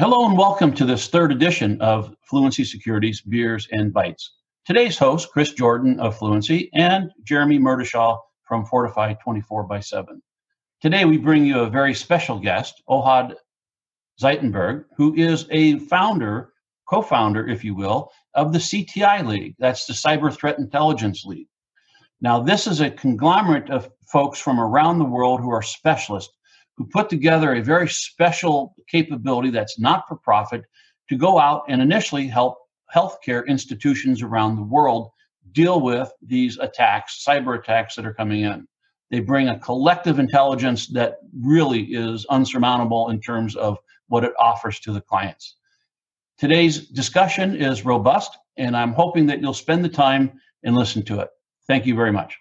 Hello and welcome to this third edition of Fluency Securities Beers and Bites. Today's host, Chris Jordan of Fluency, and Jeremy Murdishaw from Fortify 24 by 7. Today we bring you a very special guest, Ohad Zaidenberg, who is a founder, co founder, if you will, of the CTI League. That's the Cyber Threat Intelligence League. Now, this is a conglomerate of folks from around the world who are specialists who put together a very special capability that's not for profit to go out and initially help healthcare institutions around the world deal with these attacks, cyber attacks that are coming in. They bring a collective intelligence that really is unsurmountable in terms of what it offers to the clients. Today's discussion is robust, and I'm hoping that you'll spend the time and listen to it. Thank you very much.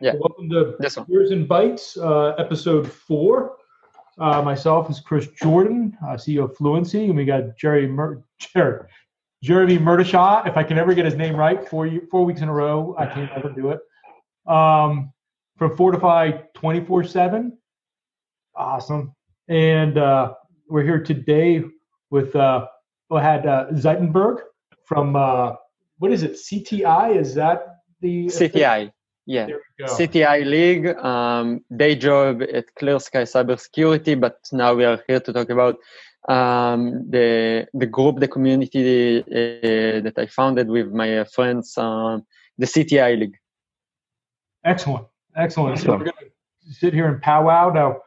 Yeah. Welcome to. Beers and Bites, uh, episode four. Uh, myself is Chris Jordan, uh, CEO of Fluency, and we got Jerry Mur- Jerry, Jeremy Murdishaw. If I can ever get his name right, four four weeks in a row, I can't ever do it. Um, from Fortify twenty four seven, awesome. And uh, we're here today with uh, Ohad uh, Zaidenberg from uh, what is it? CTI? Is that the CTI? Yeah, CTI League, um, day job at Clear Sky Cybersecurity, but now we are here to talk about um, the the group, the community uh, that I founded with my friends, um, the CTI League. Excellent, excellent. So we're going to sit here and powwow now.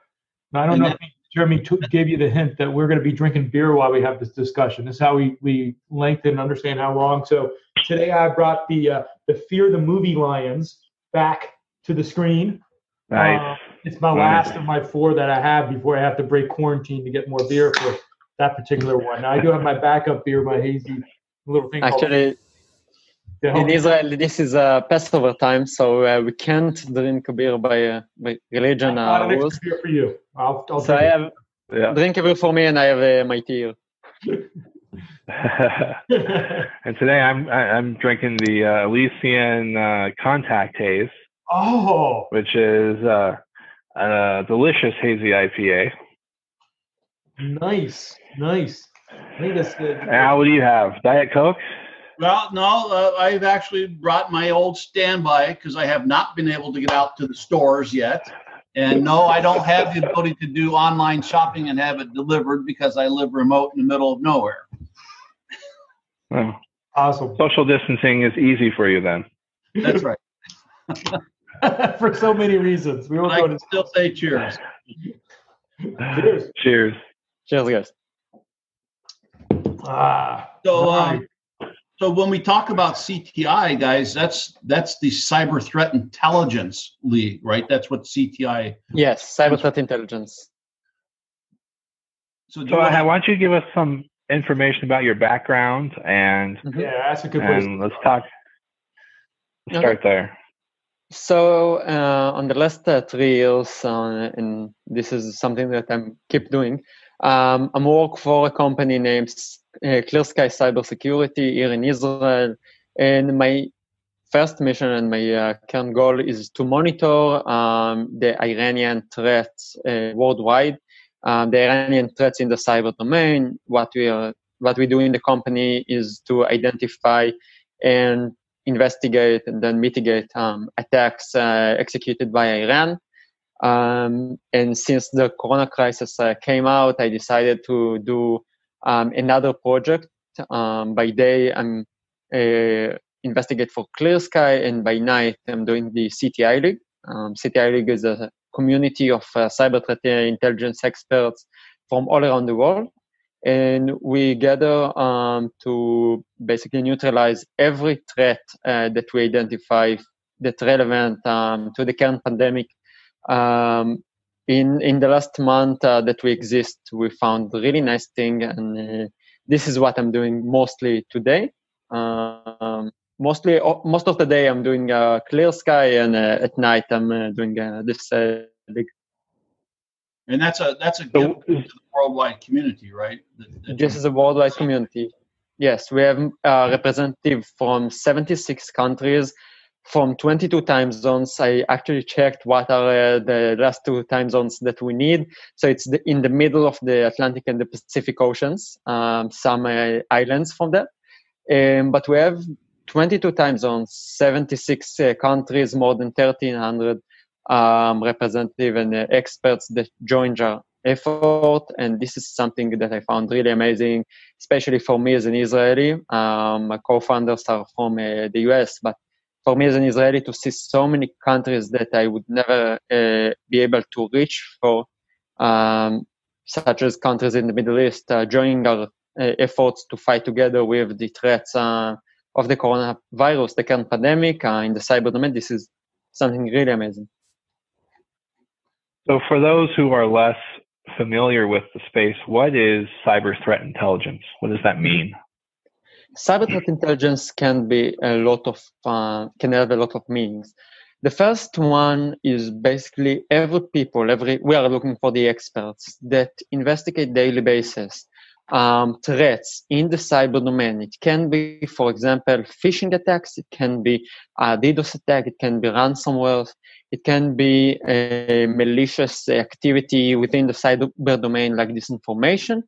I don't know if Jeremy t- gave you the hint that we're going to be drinking beer while we have this discussion. This is how we we lengthen and understand how long. So today I brought the uh, the Fear the Movie Lions back to the screen. Nice. Uh, it's my nice. last of my four that I have before I have to break quarantine to get more beer for that particular one. Now I do have my backup beer, my hazy little thing. Actually, in Israel, this is uh, Passover time, so uh, we can't drink beer by, uh, by religion uh, rules. beer for you. I'll, I'll so I have yeah. drink a beer for me, and I have uh, my tea. and today I'm I'm drinking the uh, Elysian uh, Contact Haze. Oh, which is uh, a delicious hazy IPA. Nice, nice. I think that's good. Al, what do you have? Diet Coke? Well, no, uh, I've actually brought my old standby because I have not been able to get out to the stores yet. And no, I don't have the ability to do online shopping and have it delivered because I live remote in the middle of nowhere. Well, awesome. Social distancing is easy for you then. That's right. for so many reasons. We won't I can still say cheers. cheers. Cheers. Cheers, guys. Ah, so, um, so when we talk about CTI, guys, that's that's the Cyber Threat Intelligence League, right? That's what CTI. Yes, Cyber Threat Intelligence. So, so why don't you give us some information about your background and mm-hmm. yeah, that's a good and let's talk. Let's okay. start there. So uh, on the last uh, three years, uh, and this is something that I keep doing. Um, I'm work for a company named Clear Sky Cybersecurity here in Israel, and my first mission and my uh, current goal is to monitor um, the Iranian threats uh, worldwide um, the Iranian threats in the cyber domain. What we are, what we do in the company is to identify and investigate and then mitigate um, attacks uh, executed by Iran. Um, and since the Corona crisis uh, came out, I decided to do um, another project. Um, by day, I'm uh, investigate for Clear Sky, and by night, I'm doing the CTI League. Um, CTI League is a community of uh, cyber threat intelligence experts from all around the world. And we gather um, to basically neutralize every threat uh, that we identify that's relevant um, to the current pandemic. Um, in in the last month uh, that we exist, we found really nice thing, and uh, this is what I'm doing mostly today. Um, mostly most of the day i'm doing uh, clear sky and uh, at night i'm uh, doing uh, this uh, big and that's a that's a so, worldwide community right this is a worldwide community yes we have a representative from 76 countries from 22 time zones. I actually checked what are uh, the last two time zones that we need. So it's the, in the middle of the Atlantic and the Pacific Oceans, um, some uh, islands from there. Um, but we have 22 time zones, 76 uh, countries, more than 1,300 um, representative and uh, experts that joined our effort. And this is something that I found really amazing, especially for me as an Israeli. Um, my co-founders are from uh, the US, but for me as an Israeli to see so many countries that I would never uh, be able to reach for, um, such as countries in the Middle East, uh, joining our uh, efforts to fight together with the threats uh, of the coronavirus, the current pandemic uh, in the cyber domain. This is something really amazing. So, for those who are less familiar with the space, what is cyber threat intelligence? What does that mean? Cyber threat intelligence can be a lot of uh, can have a lot of meanings. The first one is basically every people, every we are looking for the experts that investigate daily basis um, threats in the cyber domain. It can be, for example, phishing attacks. It can be a DDoS attack. It can be ransomware. It can be a malicious activity within the cyber domain like disinformation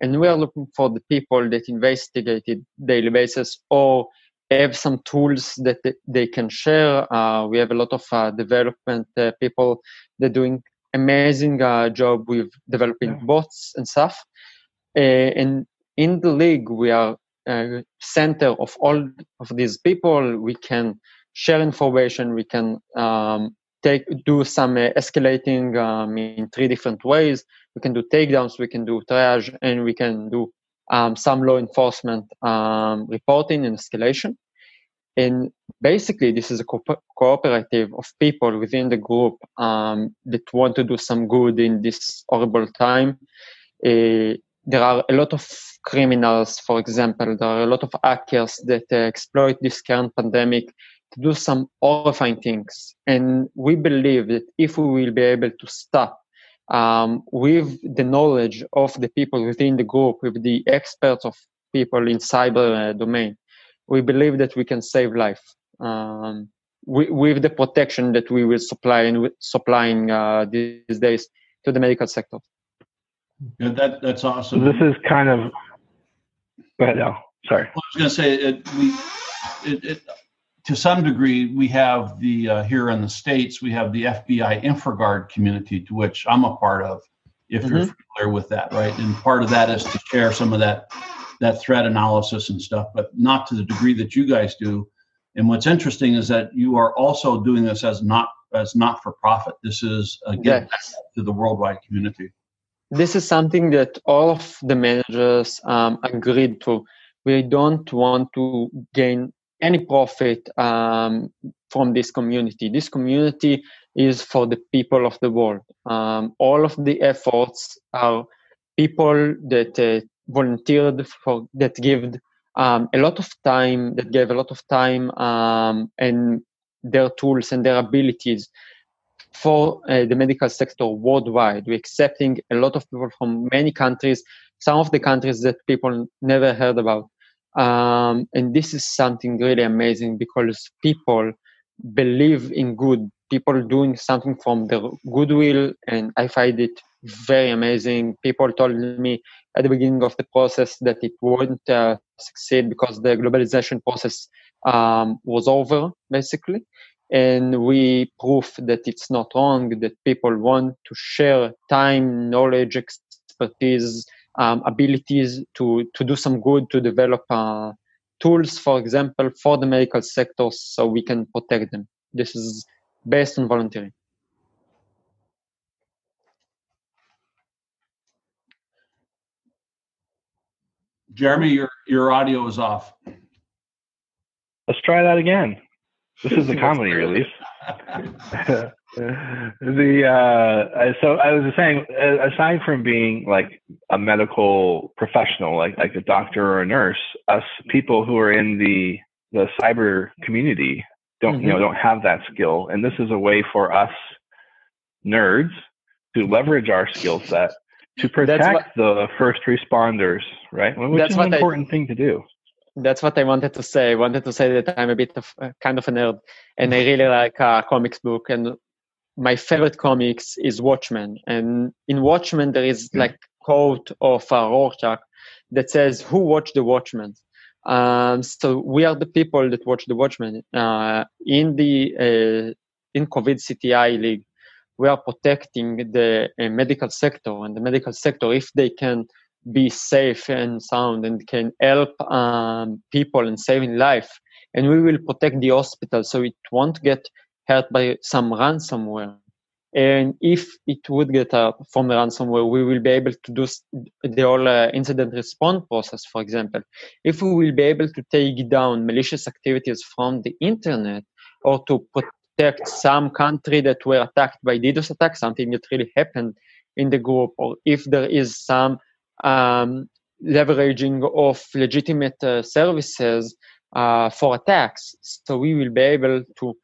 and we are looking for the people that investigated daily basis or have some tools that they can share. Uh, we have a lot of uh, development uh, people that doing amazing uh, job with developing yeah. bots and stuff. Uh, and in the league, we are uh, center of all of these people. We can share information. We can um, take do some escalating um, in three different ways we can do takedowns, we can do triage, and we can do um, some law enforcement um, reporting and escalation. And basically, this is a co- cooperative of people within the group um, that want to do some good in this horrible time. Uh, there are a lot of criminals, for example, there are a lot of hackers that uh, exploit this current pandemic to do some horrifying things. And we believe that if we will be able to stop um, with the knowledge of the people within the group, with the experts of people in cyber uh, domain, we believe that we can save life um, with, with, the protection that we will supply and supplying uh, these days to the medical sector. Yeah, that that's awesome. This is kind of. Go ahead, Al. Sorry. I was going to say it, we. It, it, to some degree, we have the uh, here in the states, we have the FBI InfraGard community, to which I'm a part of. If mm-hmm. you're familiar with that, right? And part of that is to share some of that that threat analysis and stuff, but not to the degree that you guys do. And what's interesting is that you are also doing this as not as not for profit. This is again yes. to the worldwide community. This is something that all of the managers um, agreed to. We don't want to gain any profit um, from this community. This community is for the people of the world. Um, all of the efforts are people that uh, volunteered for that give um, a lot of time, that gave a lot of time um, and their tools and their abilities for uh, the medical sector worldwide. We're accepting a lot of people from many countries, some of the countries that people never heard about. Um, and this is something really amazing because people believe in good, people doing something from their goodwill, and I find it very amazing. People told me at the beginning of the process that it wouldn't uh, succeed because the globalization process um, was over, basically. And we prove that it's not wrong, that people want to share time, knowledge, expertise, um, abilities to, to do some good, to develop uh, tools, for example, for the medical sector so we can protect them. This is based on volunteering. Jeremy, your, your audio is off. Let's try that again. This is a comedy release. the uh, so I was saying, aside from being like a medical professional, like like a doctor or a nurse, us people who are in the the cyber community don't mm-hmm. you know mm-hmm. don't have that skill, and this is a way for us nerds to leverage our skill set to protect what, the first responders, right? Which is an important I, thing to do. that's what I wanted to say. I wanted to say that I'm a bit of uh, kind of a nerd, and I really like uh, comics book. And my favorite comics is Watchmen. And in Watchmen, there is mm. like quote of uh, Rorschach that says, "Who watched the Watchmen?" Um, so we are the people that watch the Watchmen. Uh, in the uh, in COVID CTI League, we are protecting the uh, medical sector and the medical sector if they can be safe and sound and can help um, people and saving life. And we will protect the hospital so it won't get hurt by some ransomware. And if it would get up from the ransomware, we will be able to do the whole uh, incident response process, for example. If we will be able to take down malicious activities from the internet or to protect some country that were attacked by DDoS attack, something that really happened in the group, or if there is some um, leveraging of legitimate uh, services uh, for attacks. So we will be able to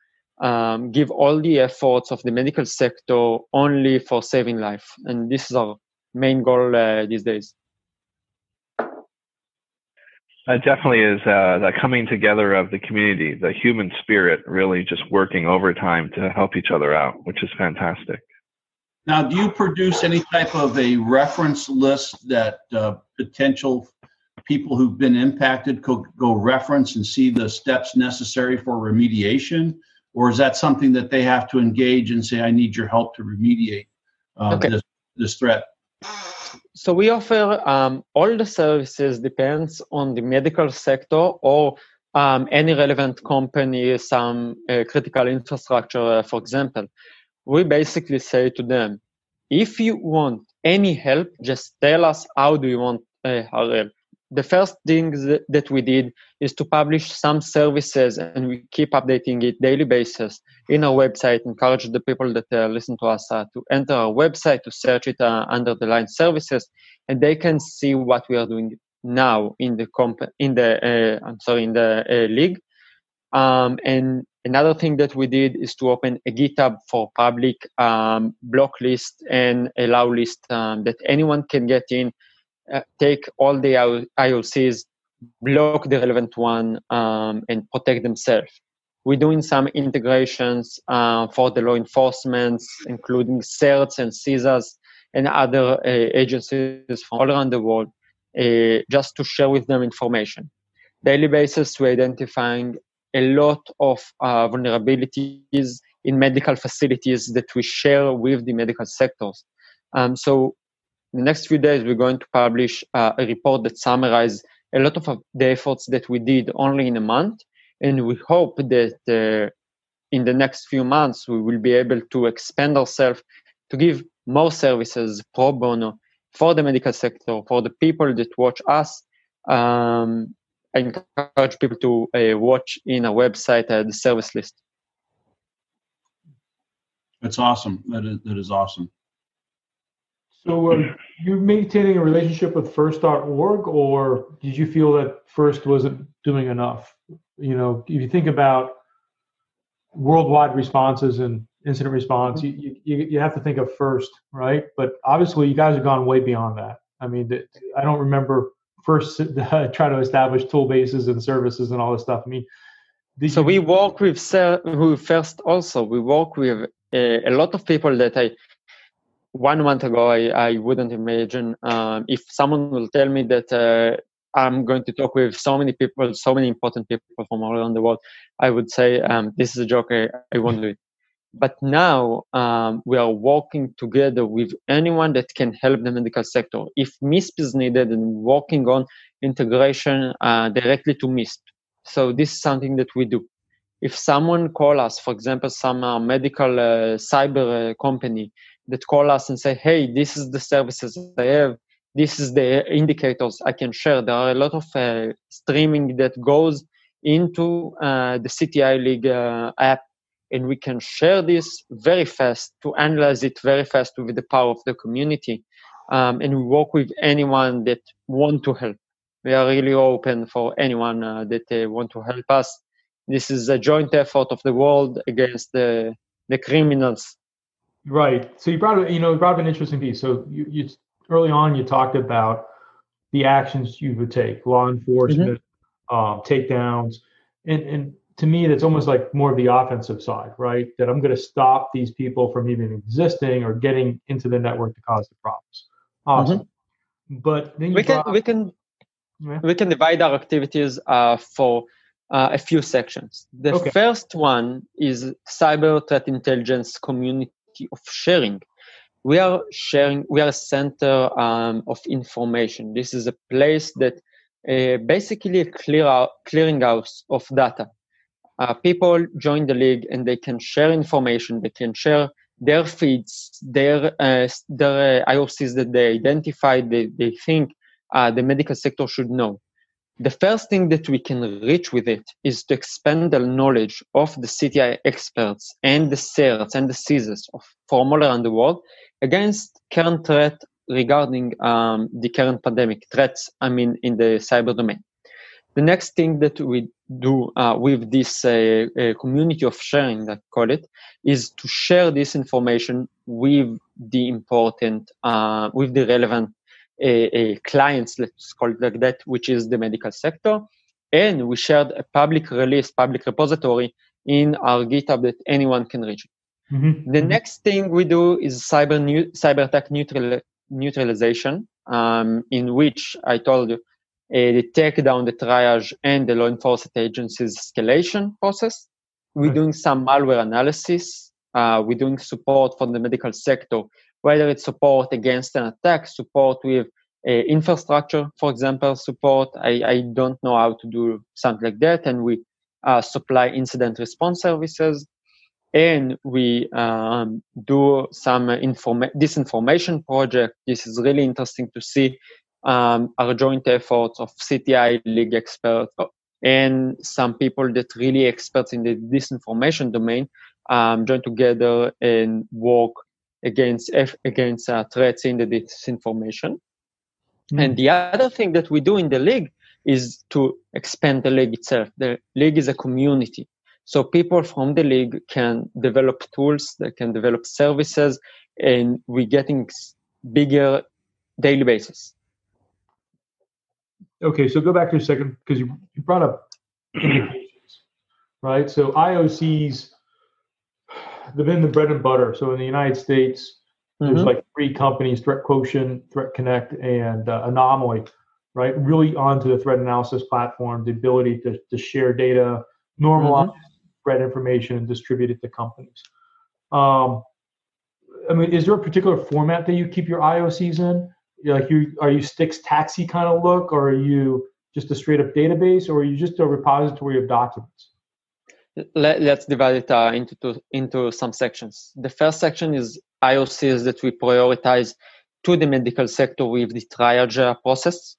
um, give all the efforts of the medical sector only for saving life. And this is our main goal uh, these days. It definitely is uh, the coming together of the community, the human spirit really just working overtime to help each other out, which is fantastic. Now, do you produce any type of a reference list that uh, potential people who've been impacted could go reference and see the steps necessary for remediation? Or is that something that they have to engage and say, I need your help to remediate uh, okay. this, this threat? So we offer um, all the services depends on the medical sector or um, any relevant company, some uh, critical infrastructure, uh, for example we basically say to them, if you want any help, just tell us how do you want uh, our help. The first thing that we did is to publish some services, and we keep updating it daily basis in our website. Encourage the people that uh, listen to us uh, to enter our website to search it uh, under the line services, and they can see what we are doing now in the comp in the uh, I'm sorry in the uh, league. Um, and Another thing that we did is to open a GitHub for public um, block list and allow list um, that anyone can get in, take all the IOCs, block the relevant one, um, and protect themselves. We're doing some integrations uh, for the law enforcement, including CERTs and CISAs and other uh, agencies from all around the world, uh, just to share with them information daily basis we're identifying a lot of uh, vulnerabilities in medical facilities that we share with the medical sectors. Um, so, in the next few days, we're going to publish uh, a report that summarizes a lot of the efforts that we did only in a month, and we hope that uh, in the next few months we will be able to expand ourselves to give more services pro bono for the medical sector, for the people that watch us, um, I encourage people to uh, watch in a website uh, the service list. That's awesome. That is that is awesome. So, uh, you maintaining a relationship with First.org, or did you feel that First wasn't doing enough? You know, if you think about worldwide responses and incident response, you, you, you have to think of First, right? But obviously, you guys have gone way beyond that. I mean, I don't remember first uh, try to establish tool bases and services and all this stuff. I mean, so you- we work with first also we work with a, a, lot of people that I one month ago I, I wouldn't imagine um, if someone will tell me that uh, I'm going to talk with so many people, so many important people from all around the world. I would say um, this is a joke. I, I won't do it. But now um, we are working together with anyone that can help the medical sector. If MISP is needed, and working on integration uh, directly to MISP. So this is something that we do. If someone call us, for example, some uh, medical uh, cyber uh, company that call us and say, "Hey, this is the services I have. This is the indicators I can share." There are a lot of uh, streaming that goes into uh, the CTI League app and we can share this very fast to analyze it very fast with the power of the community um, and we work with anyone that want to help we are really open for anyone uh, that uh, want to help us this is a joint effort of the world against the the criminals right so you brought you know brought up an interesting piece so you, you early on you talked about the actions you would take law enforcement mm-hmm. um, takedowns, and and to me, that's almost like more of the offensive side, right? That I'm going to stop these people from even existing or getting into the network to cause the problems. Awesome. Mm-hmm. But we can we can yeah. we can divide our activities uh, for uh, a few sections. The okay. first one is cyber threat intelligence community of sharing. We are sharing. We are a center um, of information. This is a place that uh, basically a clear out, clearinghouse of data uh, people join the league and they can share information they can share their feeds their uh, their uh, iocs that they identify they, they think uh, the medical sector should know the first thing that we can reach with it is to expand the knowledge of the cti experts and the CERTs and the CISs of from all around the world against current threat regarding um, the current pandemic threats i mean in the cyber domain. The next thing that we do uh, with this uh, uh, community of sharing, I call it, is to share this information with the important, uh, with the relevant clients, let's call it like that, which is the medical sector. And we shared a public release, public repository in our GitHub that anyone can reach. Mm-hmm. The mm-hmm. next thing we do is cyber new, cyber attack neutral, neutralization, um, in which I told you uh, the takedown, the triage, and the law enforcement agencies escalation process. We're right. doing some malware analysis. Uh, we're doing support for the medical sector, whether it's support against an attack, support with uh, infrastructure, for example, support. I, I don't know how to do something like that. And we uh, supply incident response services. And we um, do some informa- disinformation project. This is really interesting to see um, are joint efforts of CTI league experts and some people that really experts in the disinformation domain um, join together and work against against uh, threats in the disinformation. Mm-hmm. And the other thing that we do in the league is to expand the league itself. The league is a community. So people from the league can develop tools, they can develop services, and we're getting bigger daily basis okay, so go back to a second because you, you brought up right? So IOCs, they've been the bread and butter. So in the United States, there's mm-hmm. like three companies: ThreatQuotient, Threat Connect, and uh, Anomali. Right, really onto the threat analysis platform, the ability to, to share data, normalize mm-hmm. threat information, and distribute it to companies. Um, I mean, is there a particular format that you keep your IOCs in? like you are you STIX TAXII kind of look, or are you just a straight up database, or are you just a repository of documents? Let, us divide it uh, into two, into some sections. The first section is IOCs that we prioritize to the medical sector with the triage process.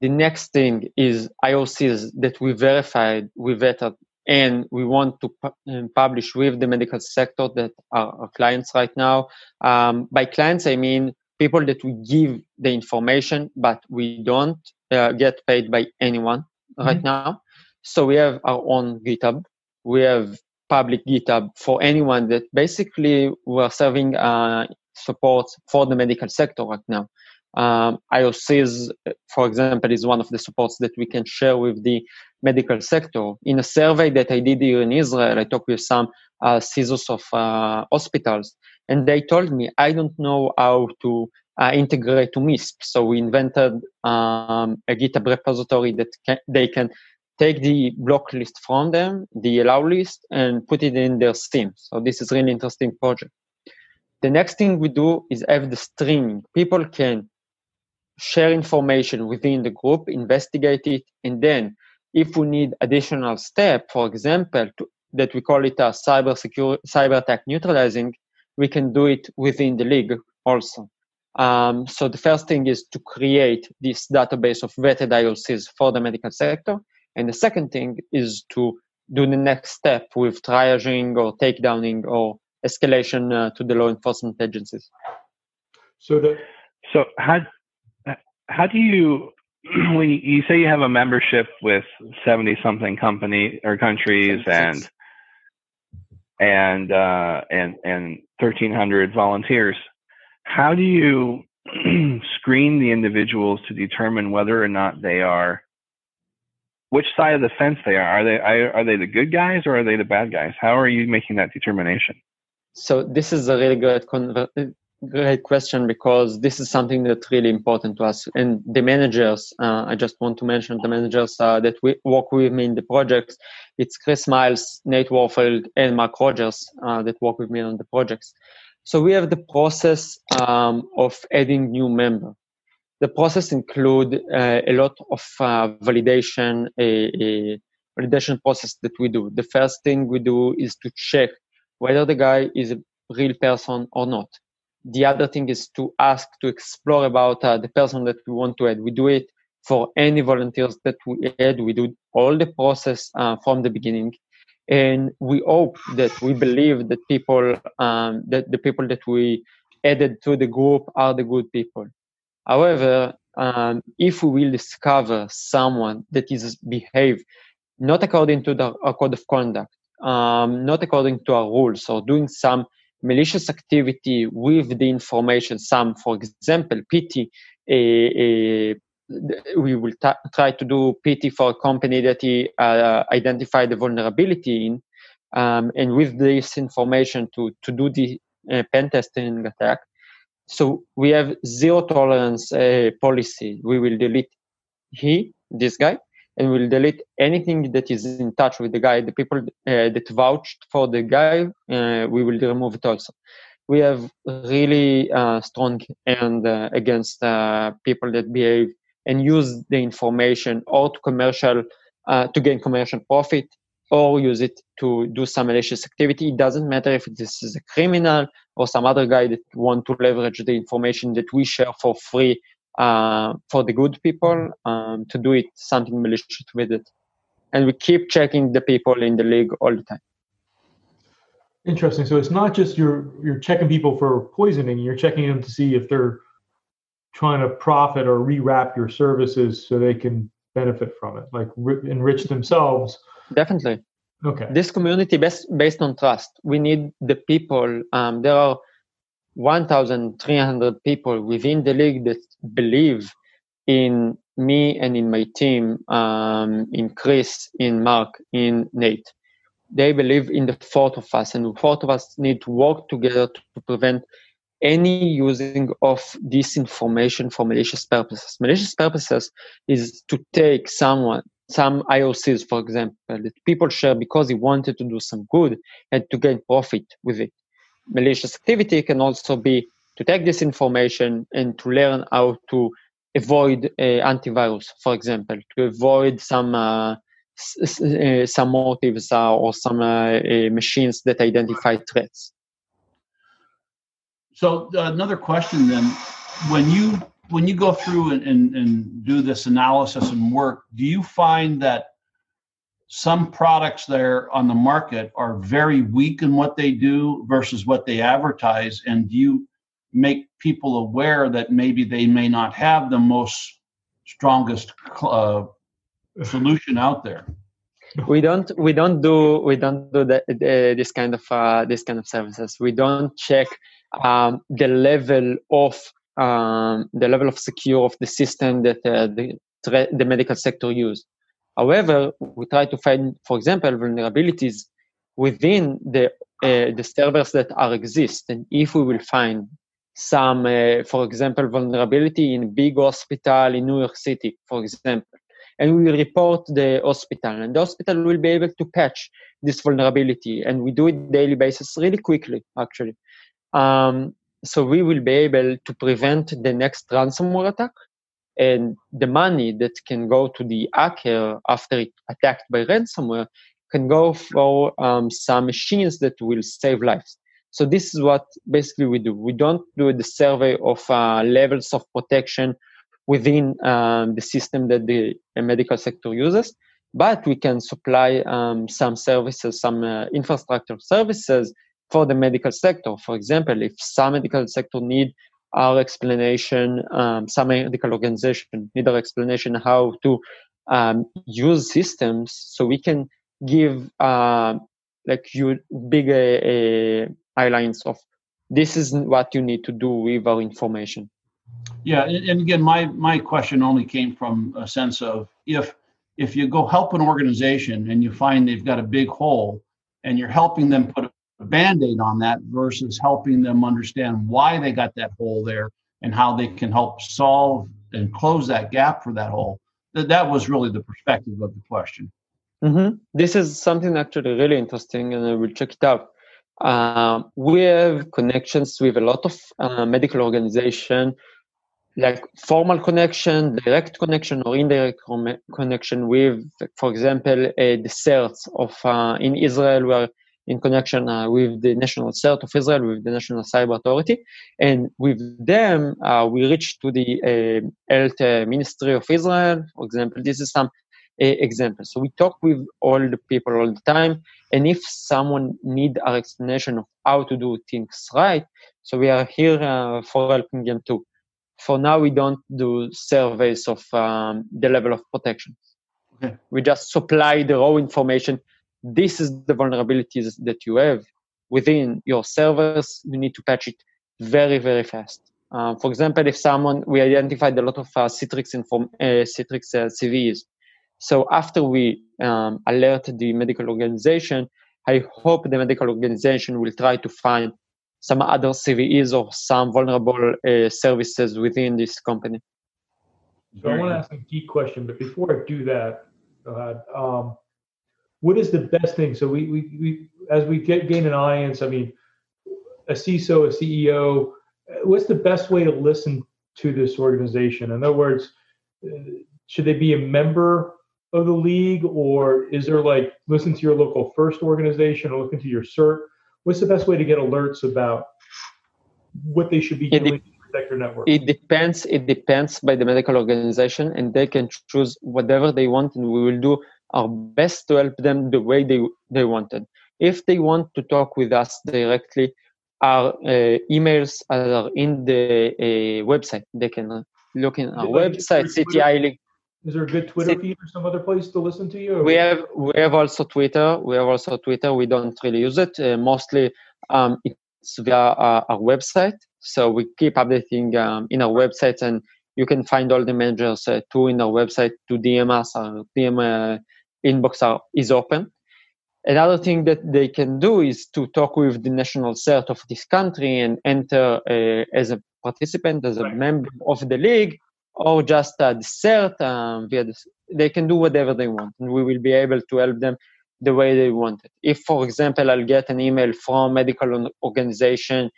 The next thing is IOCs that we verified, we vetted, and we want to pu- um, publish with the medical sector that are our clients right now. Um, by clients, I mean people that we give the information, but we don't uh, get paid by anyone mm-hmm. right now. So we have our own GitHub. We have public GitHub for anyone that basically we're serving uh, support for the medical sector right now. Um, IOCs, for example, is one of the supports that we can share with the medical sector. In a survey that I did here in Israel, I talked with some uh, CISOs of uh, hospitals, and they told me i don't know how to uh, integrate to misp so we invented um, a github repository that can, they can take the block list from them the allow list and put it in their steam so this is really interesting project the next thing we do is have the streaming people can share information within the group investigate it and then if we need additional step for example to, that we call it a cyber secure cyber attack neutralizing we can do it within the league also. Um, so the first thing is to create this database of vetted IOCs for the medical sector. And the second thing is to do the next step with triaging or takedowning or escalation uh, to the law enforcement agencies. So the so how how do you when you say you have a membership with 70 something company or countries and and uh, and and 1,300 volunteers. How do you screen the individuals to determine whether or not they are which side of the fence they are. Are they are they the good guys or are they the bad guys? How are you making that determination? So this is a really good great question because this is something that's really important to us and the managers uh, i just want to mention the managers uh, that we work with me in the projects it's chris miles nate warfield and marc rogers uh, that work with me on the projects so we have the process um, of adding new member the process include uh, a lot of uh, validation a, a validation process that we do. The first thing we do is to check whether the guy is a real person or not. The other thing is to ask to explore about uh, the person that we want to add. We do it for any volunteers that we add. We do all the process uh, from the beginning. And we hope that we believe that people um, that the people that we added to the group are the good people however um, if we will discover someone that is behave not according to the code of conduct um, not according to our rules or doing some malicious activity with the information, some, for example, PT, we will t- try to do PT for a company that he uh, identified the vulnerability in, um, and with this information to, to do the uh, pen testing attack. So we have zero tolerance uh, policy. We will delete he, this guy, and we'll delete anything that is in touch with the guy. The people uh, that vouched for the guy, uh, we will remove it also. We have really uh, strong and uh, against uh, people that behave and use the information or to commercial to gain commercial profit or use it to do some malicious activity. It doesn't matter if this is a criminal or some other guy that want to leverage the information that we share for free uh, for the good people um, to do it something malicious with it. And we keep checking the people in the league all the time. Interesting. So it's not just you're you're checking people for poisoning. You're checking them to see if they're trying to profit or rewrap your services so they can benefit from it like enrich themselves definitely okay this community based based on trust we need the people um, there are 1,300 people within the league that believe in me and in my team, um, in Chris, in Marc, in Nate. They believe in the fourth of us, and the fourth of us need to work together to, to prevent any using of this information for malicious purposes. Malicious purposes is to take someone, some IOCs, for example, that people share because they wanted to do some good and to gain profit with it malicious activity can also be to take this information and to learn how to avoid uh, antivirus, for example, to avoid some uh, s- uh, some motives uh, or some uh, uh, machines that identify threats. So another question then, when you when you go through and, and, and do this analysis and work, do you find that some products there on the market are very weak in what they do versus what they advertise? And do you make people aware that maybe they may not have the most strongest uh, solution out there? We don't we don't do we don't do the, this kind of uh, this kind of services. We don't check um, the level of um, the level of secure of the system that uh, the the medical sector use However, we try to find, for example, vulnerabilities within the uh, the servers that are exist. And if we will find some, uh, for example, vulnerability in big hospital in New York City, for example, and we report the hospital, and the hospital will be able to patch this vulnerability, and we do it daily basis really quickly, actually. Um, so we will be able to prevent the next ransomware attack and the money that can go to the hacker after it attacked by ransomware can go for um, some machines that will save lives. So this is what basically we do. We don't do the survey of uh, levels of protection within um, the system that the medical sector uses, but we can supply um, some services, some uh, infrastructure services for the medical sector. For example, if some medical sector need our explanation, um, some medical organization need our explanation how to um, use systems so we can give uh, like you big uh, outlines of this is what you need to do with our information. Yeah, and, and again, my my question only came from a sense of if if you go help an organization and you find they've got a big hole and you're helping them put a band-aid on that versus helping them understand why they got that hole there and how they can help solve and close that gap for that hole that that was really the perspective of the question mm-hmm. this is something actually really interesting and i will check it out uh, we have connections with a lot of uh, medical organization like formal connection, direct connection, or indirect connection with, for example, uh, the CERTs of uh, in Israel. We are in connection uh, with the National CERT of Israel, with the National Cyber Authority, and with them uh, we reach to the uh, Health uh, Ministry of Israel. For example, this is some example. So we talk with all the people all the time, and if someone need our explanation of how to do things right, so we are here for helping them too for now we don't do surveys of um, the level of protection okay. we just supply the raw information this is the vulnerabilities that you have within your servers you need to patch it very very fast uh, for example if someone we identified a lot of uh, citrix inform uh, citrix uh, cves so after we um, alert the medical organization i hope the medical organization will try to find some other CVEs or some vulnerable uh, services within this company. So I want to ask a key question, but before I do that, uh, um, what is the best thing? So we, we, we as we get gain an audience, I mean, a CISO, a CEO, what's the best way to listen to this organization? In other words, uh, should they be a member of the league, or is there like listen to your local first organization or listen to your CERT? what's the best way to get alerts about what they should be it doing de- to protect their network? It depends. It depends by the medical organization, and they can choose whatever they want, and we will do our best to help them the way they they wanted. If they want to talk with us directly, our uh, emails are in the uh, website. They can look in our website, CTI link. Is there a good Twitter feed or some other place to listen to you? We have we have also Twitter. We have also Twitter. We don't really use it. Uh, mostly, um, it's via our, our, website. So we keep updating um, in our website, and you can find all the managers uh, too in our website to DM us. Our DM uh, inbox are, is open. Another thing that they can do is to talk with the national cert of this country and enter uh, as a participant, as a right. member of the league, or just uh, cert um, via the, they can do whatever they want and we will be able to help them the way they want it if for example i'll get an email from a medical organization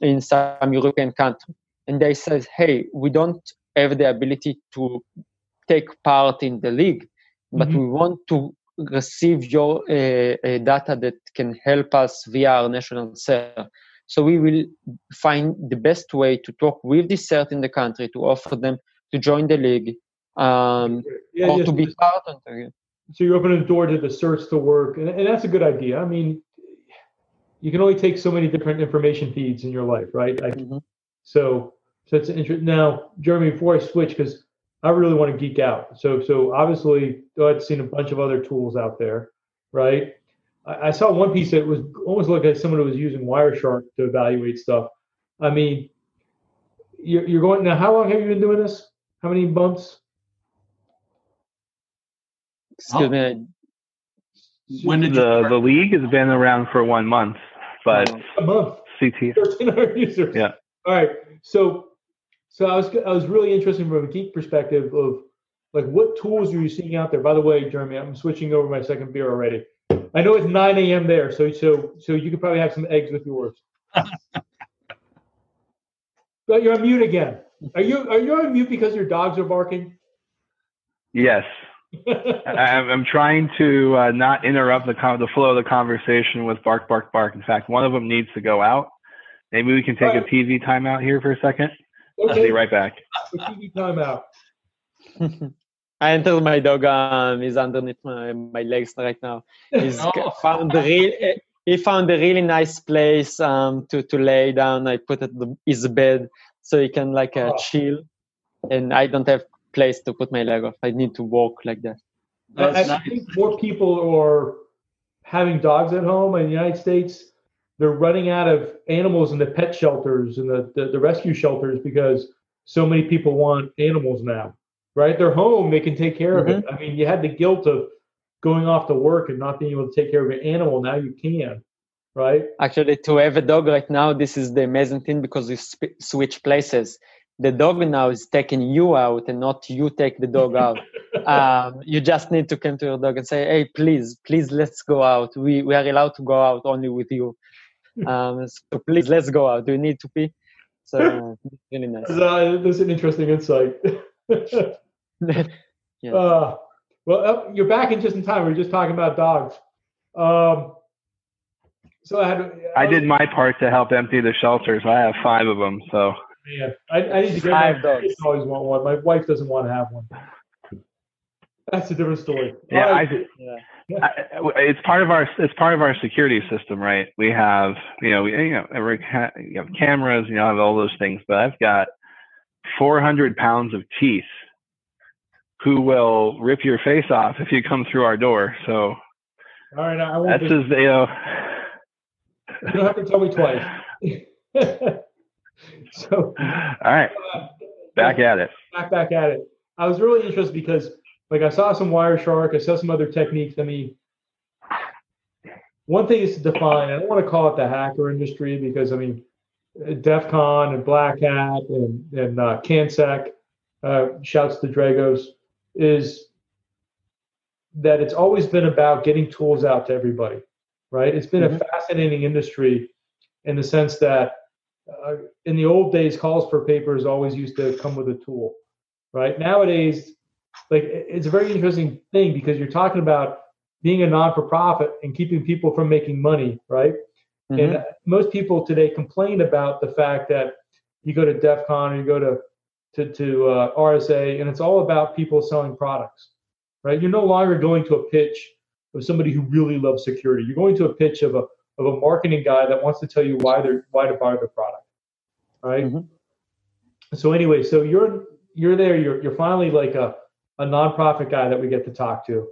in some european country and they says hey we don't have the ability to take part in the league but mm-hmm. we want to receive your uh, uh, data that can help us via our national cert so we will find the best way to talk with the cert in the country to offer them to join the league um, yeah, or yes, to be part of it. So you're opening the door to the CERTs to work, and, and that's a good idea. I mean, you can only take so many different information feeds in your life, right? Mm-hmm. So, so it's interesting. Now, Jeremy, before I switch, because I really want to geek out. So, so obviously, I'd seen a bunch of other tools out there, right? I, I saw one piece that was almost like someone who was using Wireshark to evaluate stuff. I mean, you're, you're going now. How long have you been doing this? How many months? Excuse oh. me. When did the the league has been around for one month, but a month. CT. users. Yeah. All right. So, so I was I was really interested from a geek perspective of like what tools are you seeing out there? By the way, Jeremy, I'm switching over my second beer already. I know it's 9 a.m. there, so so so you could probably have some eggs with yours. but you're on mute again. Are you are you on mute because your dogs are barking? Yes. I'm, I'm trying to uh, not interrupt the con- the flow of the conversation with bark, bark, bark. In fact, one of them needs to go out. Maybe we can take right. a TV timeout here for a second. Okay. I'll be right back. A TV timeout. I entered my dog. Um, he's underneath my, my legs right now. He's oh. found the real. He found a really nice place um, to to lay down. I put at the, his bed so he can like uh, oh. chill. And I don't have place to put my leg off. I need to walk like that. I, I think more people are having dogs at home in the United States. They're running out of animals in the pet shelters and the, the, the rescue shelters because so many people want animals now, right? They're home, they can take care mm-hmm. of it. Mm-hmm. I mean, you had the guilt of going off to work and not being able to take care of an animal. Now you can, right? Actually, to have a dog right now, this is the amazing thing because you sp- switch places. The dog now is taking you out and not you take the dog out. um, you just need to come to your dog and say, hey, please, please, let's go out. We, we are allowed to go out only with you. Um, so please, let's go out. Do you need to pee? So really nice. Uh, that's an interesting insight. yeah. Uh, well, uh, you're back in just in time. We were just talking about dogs. Um, so I had. I, I did my part to help empty the shelters. I have five of them. So. Yeah, I, I need to get five dogs. I always want one. My wife doesn't want to have one. That's a different story. Yeah. I, yeah. I, it's part of our it's part of our security system, right? We have you know we you know we have cameras, you know, have all those things. But I've got 400 pounds of teeth who will rip your face off if you come through our door. So, all right, I won't. That's just, you know. You don't have to tell me twice. so. All right. Uh, back at it. Back back at it. I was really interested because, like, I saw some Wireshark. I saw some other techniques. I mean, one thing is to define. I don't want to call it the hacker industry because I mean, DEF CON and Black Hat and and uh, CanSec. Uh, shouts to Dragos is that it's always been about getting tools out to everybody, right? It's been mm-hmm. a fascinating industry in the sense that uh, in the old days, calls for papers always used to come with a tool, right? Nowadays, like it's a very interesting thing because you're talking about being a non-for-profit and keeping people from making money, right? Mm-hmm. And most people today complain about the fact that you go to DEF CON or you go to to, to uh, RSA, and it's all about people selling products, right? You're no longer going to a pitch of somebody who really loves security. You're going to a pitch of a of a marketing guy that wants to tell you why they're why to buy the product, right? Mm-hmm. So anyway, so you're you're there. You're you're finally like a a nonprofit guy that we get to talk to.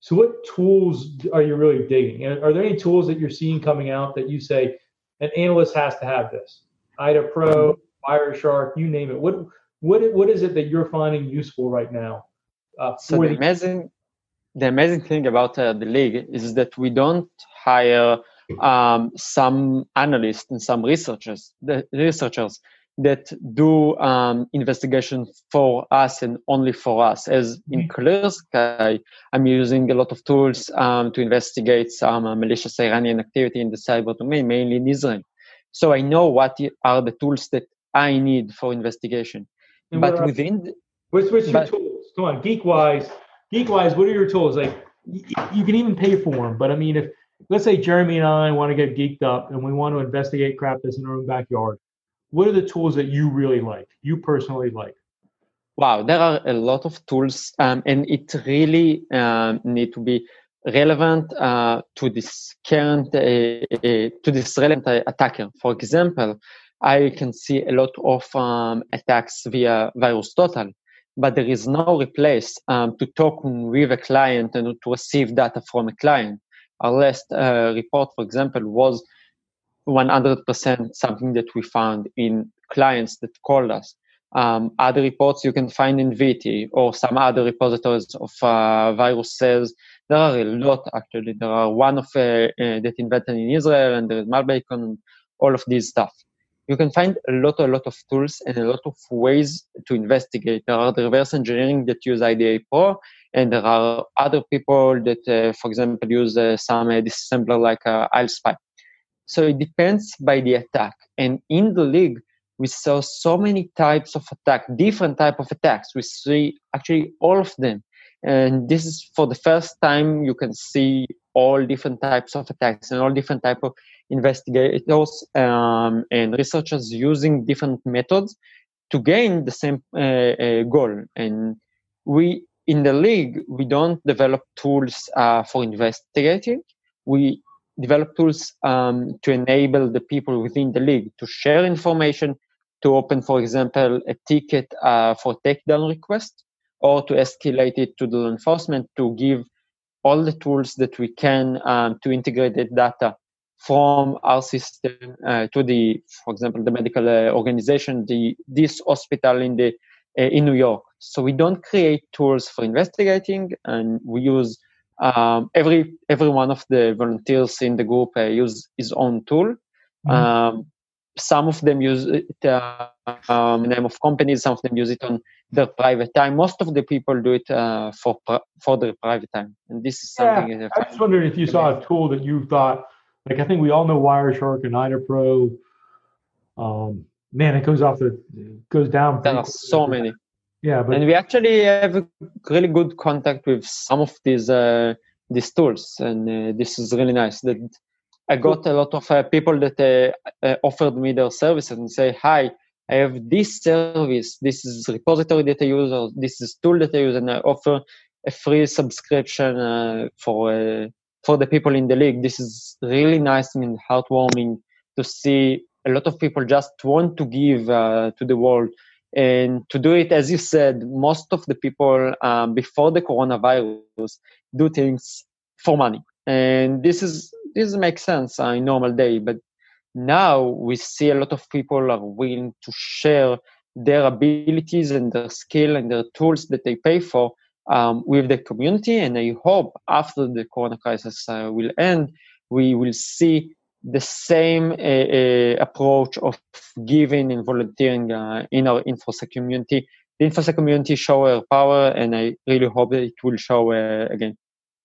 So what tools are you really digging? And are there any tools that you're seeing coming out that you say an analyst has to have this? IDA Pro. Wireshark, you name it. What what what is it that you're finding useful right now? Uh, so the, the amazing the amazing thing about uh, the league is that we don't hire um, some analysts and some researchers the researchers that do um, investigation for us and only for us. As in mm-hmm. Clear Sky, I'm using a lot of tools um, to investigate some uh, malicious Iranian activity in the cyber domain, mainly in Israel. So I know what are the tools that I need for investigation. And but within the, what's, what's your tools? Come on, geek wise, geek wise, what are your tools? Like you, you can even pay for them, but I mean, if let's say Jeremy and I want to get geeked up and we want to investigate crap that's in our own backyard, what are the tools that you really like, you personally like? Wow, there are a lot of tools, um, and it really um, need to be relevant uh, to this current uh, uh, to this relevant attacker. For example, I can see a lot of um, attacks via VirusTotal, but there is no replace um, to talk with a client and to receive data from a client. Our last uh, report, for example, was 100% something that we found in clients that called us. Um, other reports you can find in VT or some other repositories of uh, viruses. There are a lot actually. There are one of uh, uh, that invented in Israel, and there is Malbacon, all of these stuff you can find a lot, a lot of tools and a lot of ways to investigate. There are the reverse engineering that use IDA Pro, and there are other people that, uh, for example, use uh, some disassembler like uh. So it depends by the attack. And in the league, we saw so many types of attack, different type of attacks. We see actually all of them. And this is for the first time you can see all different types of attacks and all different type of investigators um, and researchers using different methods to gain the same uh, uh, goal. And we, in the league, we don't develop tools uh, for investigating. We develop tools um, to enable the people within the league to share information, to open, for example, a ticket uh, for takedown request, or to escalate it to the enforcement to give all the tools that we can um, to integrate the data from our system uh, to the, for example, the medical uh, organization, the this hospital in the uh, in New York. So we don't create tools for investigating, and we use um, every every one of the volunteers in the group uh, use his own tool. Mm-hmm. Um, some of them use it uh, um, name of companies. Some of them use it on their private time. Most of the people do it uh, for for their private time, and this is something. Yeah, I just wondered if you saw a tool that you thought, like I think we all know Wireshark and IDA Pro. Um, man, it goes off the goes down. There are so many. Yeah, but and we actually have really good contact with some of these uh, these tools, and uh, this is really nice. That I got a lot of uh, people that uh, uh, offered me their services and say, "Hi, I have this service. This is repository that I use, or this is tool that I use, and I offer a free subscription uh, for for the people in the league." This is really nice and heartwarming to see a lot of people just want to give to the world and to do it, as you said, most of the people um, before the coronavirus do things for money, and this is this makes sense uh, in normal day. But now we see a lot of people are willing to share their abilities and their skill and their tools that they pay for um, with the community. And I hope after the corona crisis uh, will end, we will see the same uh, uh, approach of giving and volunteering uh, in our InfoSec community. The InfoSec community show our power, and I really hope that it will show uh, again.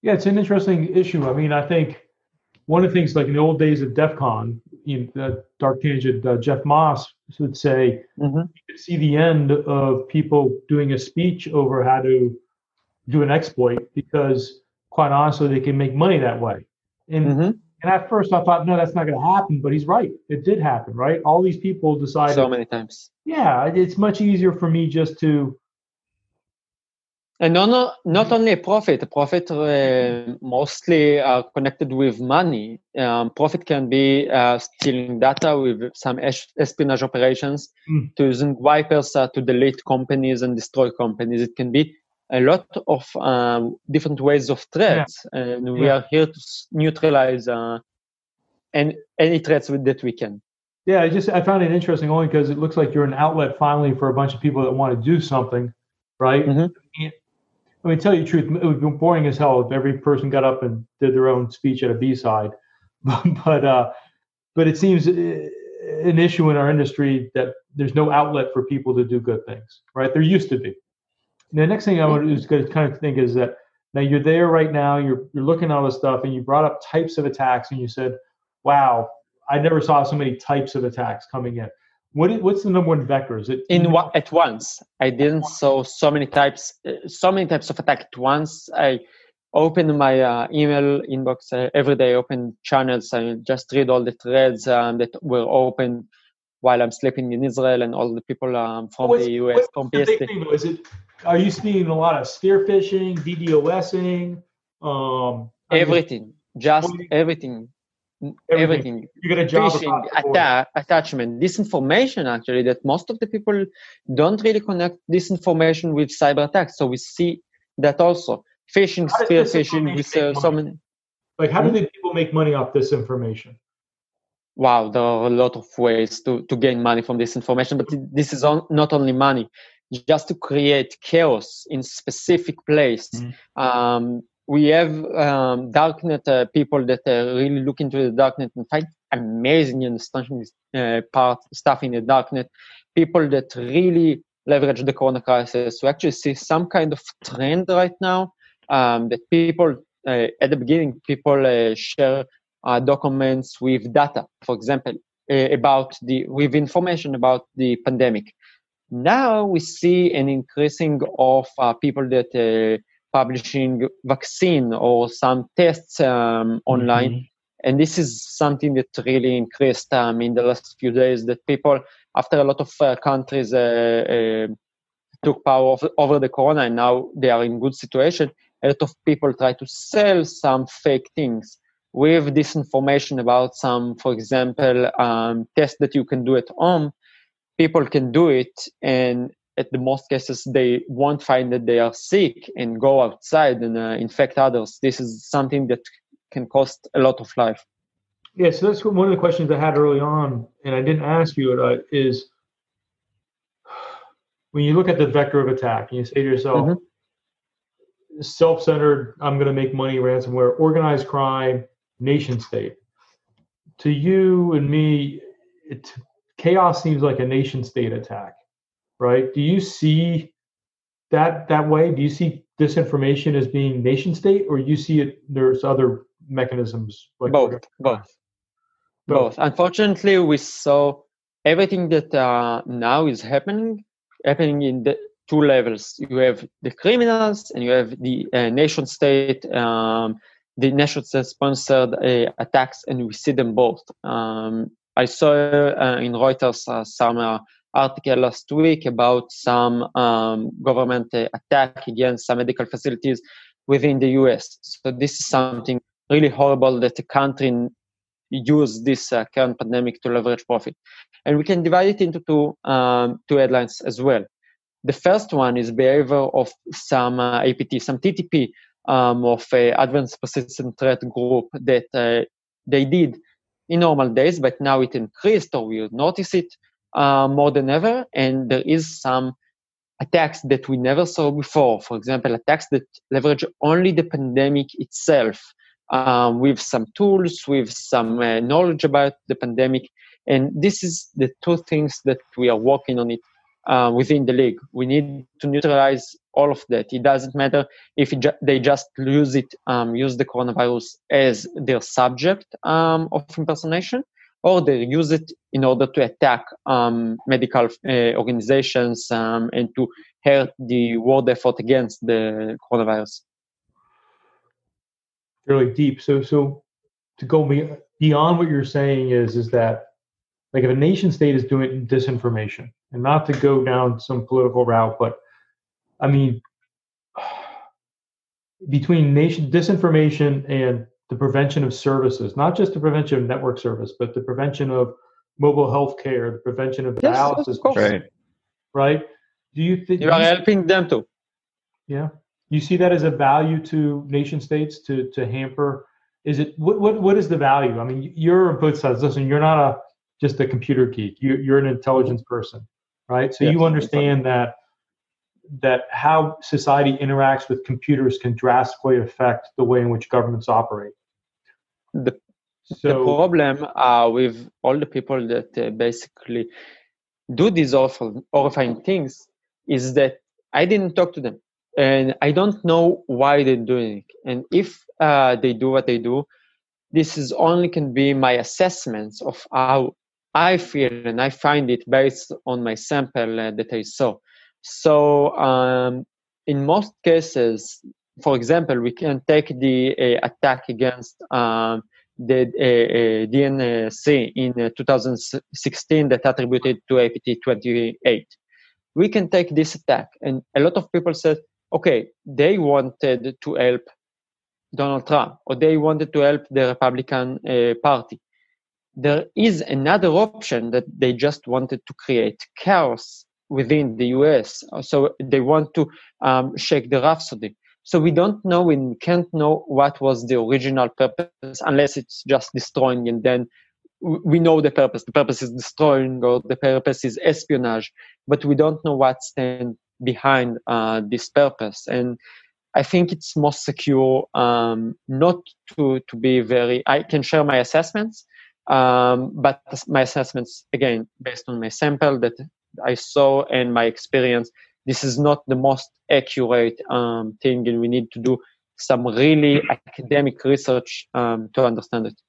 Yeah, it's an interesting issue. I mean, I think one of the things, like in the old days of DEF CON, you know, uh, Dark Tangent, uh, Jeff Moss would say, mm-hmm. you could see the end of people doing a speech over how to do an exploit because, quite honestly, they can make money that way. And mm-hmm and at first I thought, no, that's not going to happen. But he's right. It did happen, right? All these people decided. So many times. Yeah, it's much easier for me just to. And no, no, not only a profit. A profit uh, mostly are connected with money. Um, profit can be uh, stealing data with some espionage operations, mm. to using wipers uh, to delete companies and destroy companies. It can be a lot of um, different ways of threats, yeah. and we yeah. are here to neutralize uh, any, any threats that we can. Yeah, I just I found it interesting only because it looks like you're an outlet finally for a bunch of people that want to do something, right? Mm-hmm. I mean, tell you the truth, it would be boring as hell if every person got up and did their own speech at a B side, but uh, but it seems uh, an issue in our industry that there's no outlet for people to do good things, right? There used to be the next thing I want to to kind of think is that now you're there right now, you're you're looking at all this stuff, and you brought up types of attacks, and you said, "Wow, I never saw so many types of attacks coming in." What is, what's the number one vector? Is it in what at once? I didn't saw so many types, uh, so many types of attack at once. I open my uh, email inbox uh, every day. Open channels. I just read all the threads um, that were open while I'm sleeping in Israel, and all the people um, from the US from PST. Is it are you seeing a lot of spear phishing, DDoSing? Um, everything, just everything. Everything. everything. You get a job phishing, atta- attachment, disinformation. Actually, that most of the people don't really connect disinformation with cyber attacks. So we see that also phishing, spear phishing. We see so many. Like, how do hmm? people make money off this information? Wow, there are a lot of ways to, to gain money from this information, but this is on, not only money just to create chaos in specific place. Mm-hmm. Um, we have um, darknet uh, people that uh, really look into the darknet and find amazing and astonishing uh, part stuff in the darknet. People that really leverage the corona crisis. We actually see some kind of trend right now um, that people uh, at the beginning people uh, share uh, documents with data, for example, about the with information about the pandemic. Now we see an increasing of uh, people that uh, publishing vaccine or some tests um, online. Mm-hmm. and this is something that really increased um, in the last few days that people after a lot of uh, countries uh, uh, took power of, over the corona and now they are in good situation a lot of people try to sell some fake things with this information about some for example um, tests that you can do at home people can do it and at the most cases they won't find that they are sick and go outside and uh, infect others this is something that can cost a lot of life yeah so that's one of the questions i had early on and i didn't ask you uh, is when you look at the vector of attack and you say to yourself, mm-hmm. self-centered, I'm going to make money, ransomware, organized crime, nation state. To you and me, it, chaos seems like a nation state attack, right? Do you see that that way? Do you see disinformation as being nation state, or you see it there's other mechanisms like both, both, both, both. Unfortunately, we saw everything that uh, now is happening happening in the two levels. You have the criminals and you have the uh, nation state. Um, the nation state sponsored attacks, and we see them both. Um, I saw uh, in Reuters uh, some uh, article last week about some um, government attack against some medical facilities within the US. So this is something really horrible that the country use this uh, current pandemic to leverage profit. And we can divide it into two, um, two headlines as well. The first one is behavior of some uh, APT, some TTP um, of advanced persistent threat group that uh, they did in normal days, but now it increased or we notice it uh, more than ever. And there is some attacks that we never saw before. For example, attacks that leverage only the pandemic itself um, with some tools, with some uh, knowledge about the pandemic. And this is the two things that we are working on it uh, within the league. We need to neutralize all of that. It doesn't matter if ju- they just use it, um, use the coronavirus as their subject um, of impersonation, or they use it in order to attack um, medical uh, organizations um, and to hurt the world effort against the coronavirus. Really deep. So, so to go beyond what you're saying is is that like if a nation state is doing disinformation, and not to go down some political route, but I mean, between nation disinformation and the prevention of services, not just the prevention of network service, but the prevention of mobile health care, the prevention of yes, dialysis, of right? Right? Do you think you are helping them too? Yeah. You see that as a value to nation states to to hamper? Is it what what what is the value? I mean, you're on both sides. Listen, you're not a just a computer geek. You, you're an intelligence person, right? So you understand that that how society interacts with computers can drastically affect the way in which governments operate. The, so, the problem uh, with all the people that uh, basically do these awful, horrifying things is that I didn't talk to them and I don't know why they're doing it. And if uh, they do what they do, this is only can be my assessments of how I feel and I find it based on my sample uh, that I saw. So um, in most cases, for example, we can take the uh, attack against um, the uh, DNC in 2016 that attributed to APT 28. We can take this attack, and a lot of people said, okay, they wanted to help Donald Trump, or they wanted to help the Republican uh, Party. There is another option that they just wanted to create chaos within the US. So they want to um, shake the rhapsody. So we don't know and we can't know what was the original purpose unless it's just destroying and then we know the purpose. The purpose is destroying or the purpose is espionage, but we don't know what stands behind uh, this purpose. And I think it's most secure um, not to, to be very, I can share my assessments, um, but my assessments, again, based on my sample that I saw and my experience, this is not the most accurate um, thing, and we need to do some really academic research um, to understand it.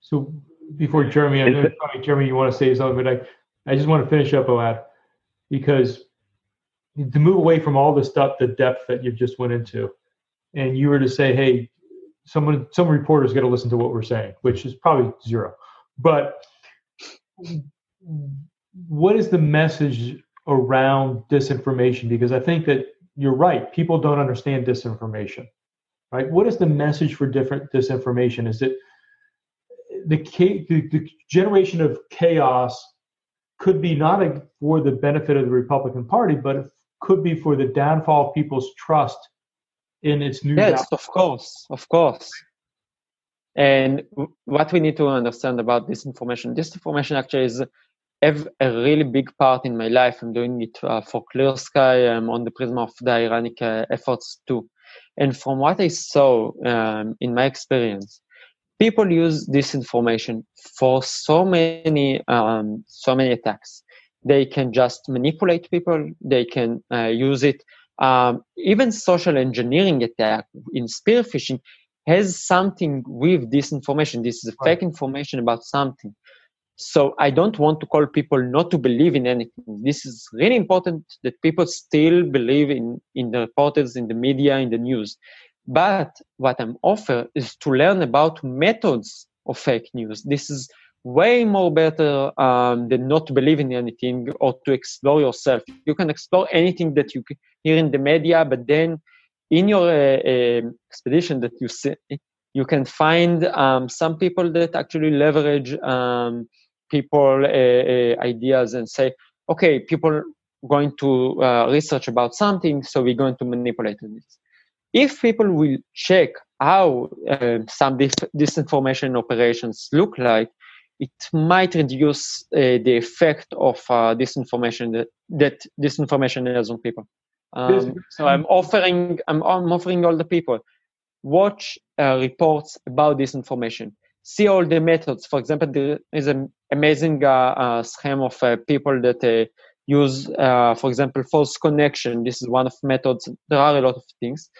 So, before Jeremy, I know, Jeremy, you want to say something, but I, I just want to finish up, Ohad, because to move away from all the stuff, the depth that you just went into, and you were to say, hey, someone, some reporters got to listen to what we're saying, which is probably zero. But what is the message around disinformation? Because I think that you're right. People don't understand disinformation, right? What is the message for different disinformation? Is it the, the, the generation of chaos could be not a, for the benefit of the Republican Party, but it could be for the downfall of people's trust in its new. Yes, of course, of course. And what we need to understand about this information, this information actually is a really big part in my life. I'm doing it uh, for Clear Sky um, on the prism of the Iranic uh, efforts too. And from what I saw um, in my experience, people use this information for so many um, so many attacks. They can just manipulate people. They can uh, use it. Um, even social engineering attack in spear phishing has something with this information. This is fake information about something. So I don't want to call people not to believe in anything. This is really important that people still believe in, in the reporters, in the media, in the news. But what I'm offer is to learn about methods of fake news. This is way more better um, than not to believe in anything or to explore yourself. You can explore anything that you hear in the media, but then in your uh, uh, expedition that you see, you can find um, some people that actually leverage um, people uh, uh, ideas and say, okay, people going to uh, research about something, so we're going to manipulate it. If people will check how uh, some dif- disinformation operations look like, it might reduce uh, the effect of disinformation that, that disinformation has on people. Um, so I'm offering I'm, I'm, offering all the people watch reports about disinformation see all the methods. For example, there is an amazing uh, uh, scheme of uh, people that uh, use, uh, for example, false connection. This is one of methods. There are a lot of things.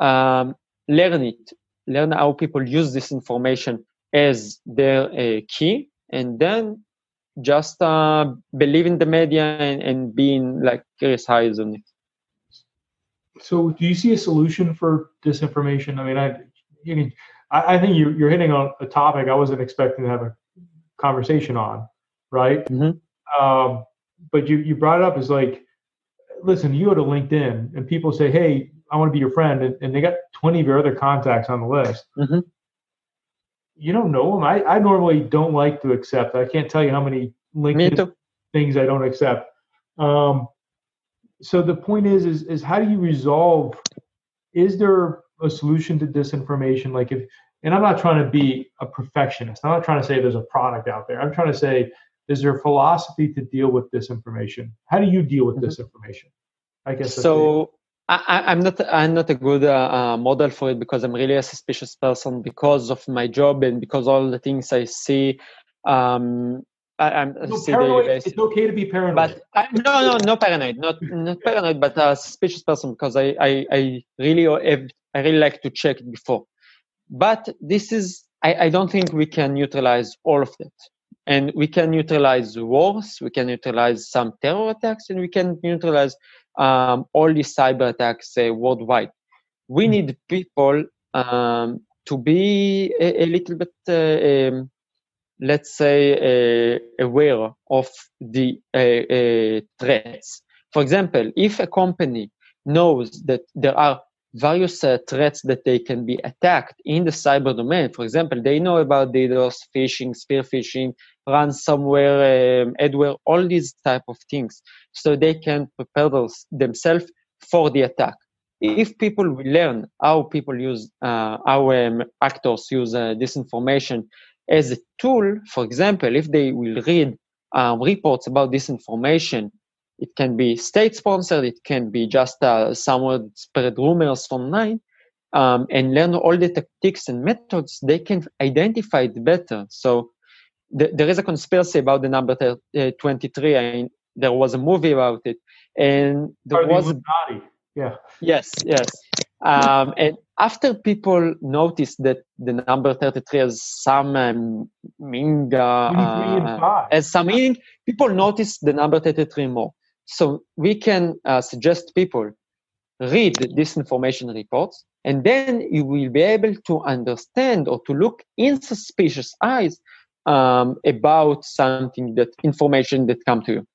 Um, learn it. Learn how people use this information as their uh, key, and then just believe in the media and, and being like curious eyes on it. So, do you see a solution for disinformation? I mean, I you can I, I think you, you're hitting on a topic I wasn't expecting to have a conversation on, right? Mm-hmm. Um, but you you brought it up as like, listen, you go to LinkedIn and people say, hey, I want to be your friend, and, and they got 20 of your other contacts on the list. Mm-hmm. You don't know them. I, I normally don't like to accept. I can't tell you how many LinkedIn things I don't accept. Um, so the point is, is, is how do you resolve? Is there a solution to disinformation? Like if and i'm not trying to be a perfectionist. I'm not trying to say there's a product out there. I'm trying to say is there a philosophy to deal with disinformation? How do you deal with mm-hmm. disinformation? I guess so I, am not I'm not a good uh, uh, model for it because I'm really a suspicious person because of my job and because all the things I see um, I, am no, paranoid, it's okay to be paranoid. But I, no, no, no paranoid, not not paranoid, but a suspicious person because I, I, I really have, I really like to check it before. But this is I, I don't think we can neutralize all of that. And we can neutralize wars, we can neutralize some terror attacks, and we can neutralize um, all these cyber attacks uh, worldwide. We hmm. need people um, to be a, a little bit uh, um, let's say, uh, aware of the uh, uh, threats. For example, if a company knows that there are various uh, threats that they can be attacked in the cyber domain. For example, they know about DDoS, phishing, spear phishing, ransomware, um, adware, all these type of things. So they can prepare themselves for the attack. If people will learn how people use, uh, how um, actors use uh, this information as a tool, for example, if they will read um, reports about this information, it can be state sponsored, it can be just uh, someone spread rumors online, um, and learn all the tactics and methods, they can identify it better. So th- there is a conspiracy about the number uh, 23. I mean, there was a movie about it, and there was. A body. Yeah. Yes, yes. Um, and after people noticed that the number 33 has some um, meaning, uh, as some meaning, people notice the number 33 more. So we can uh, suggest people read this information reports, and then you will be able to understand or to look in suspicious eyes um, about something that information that come to you.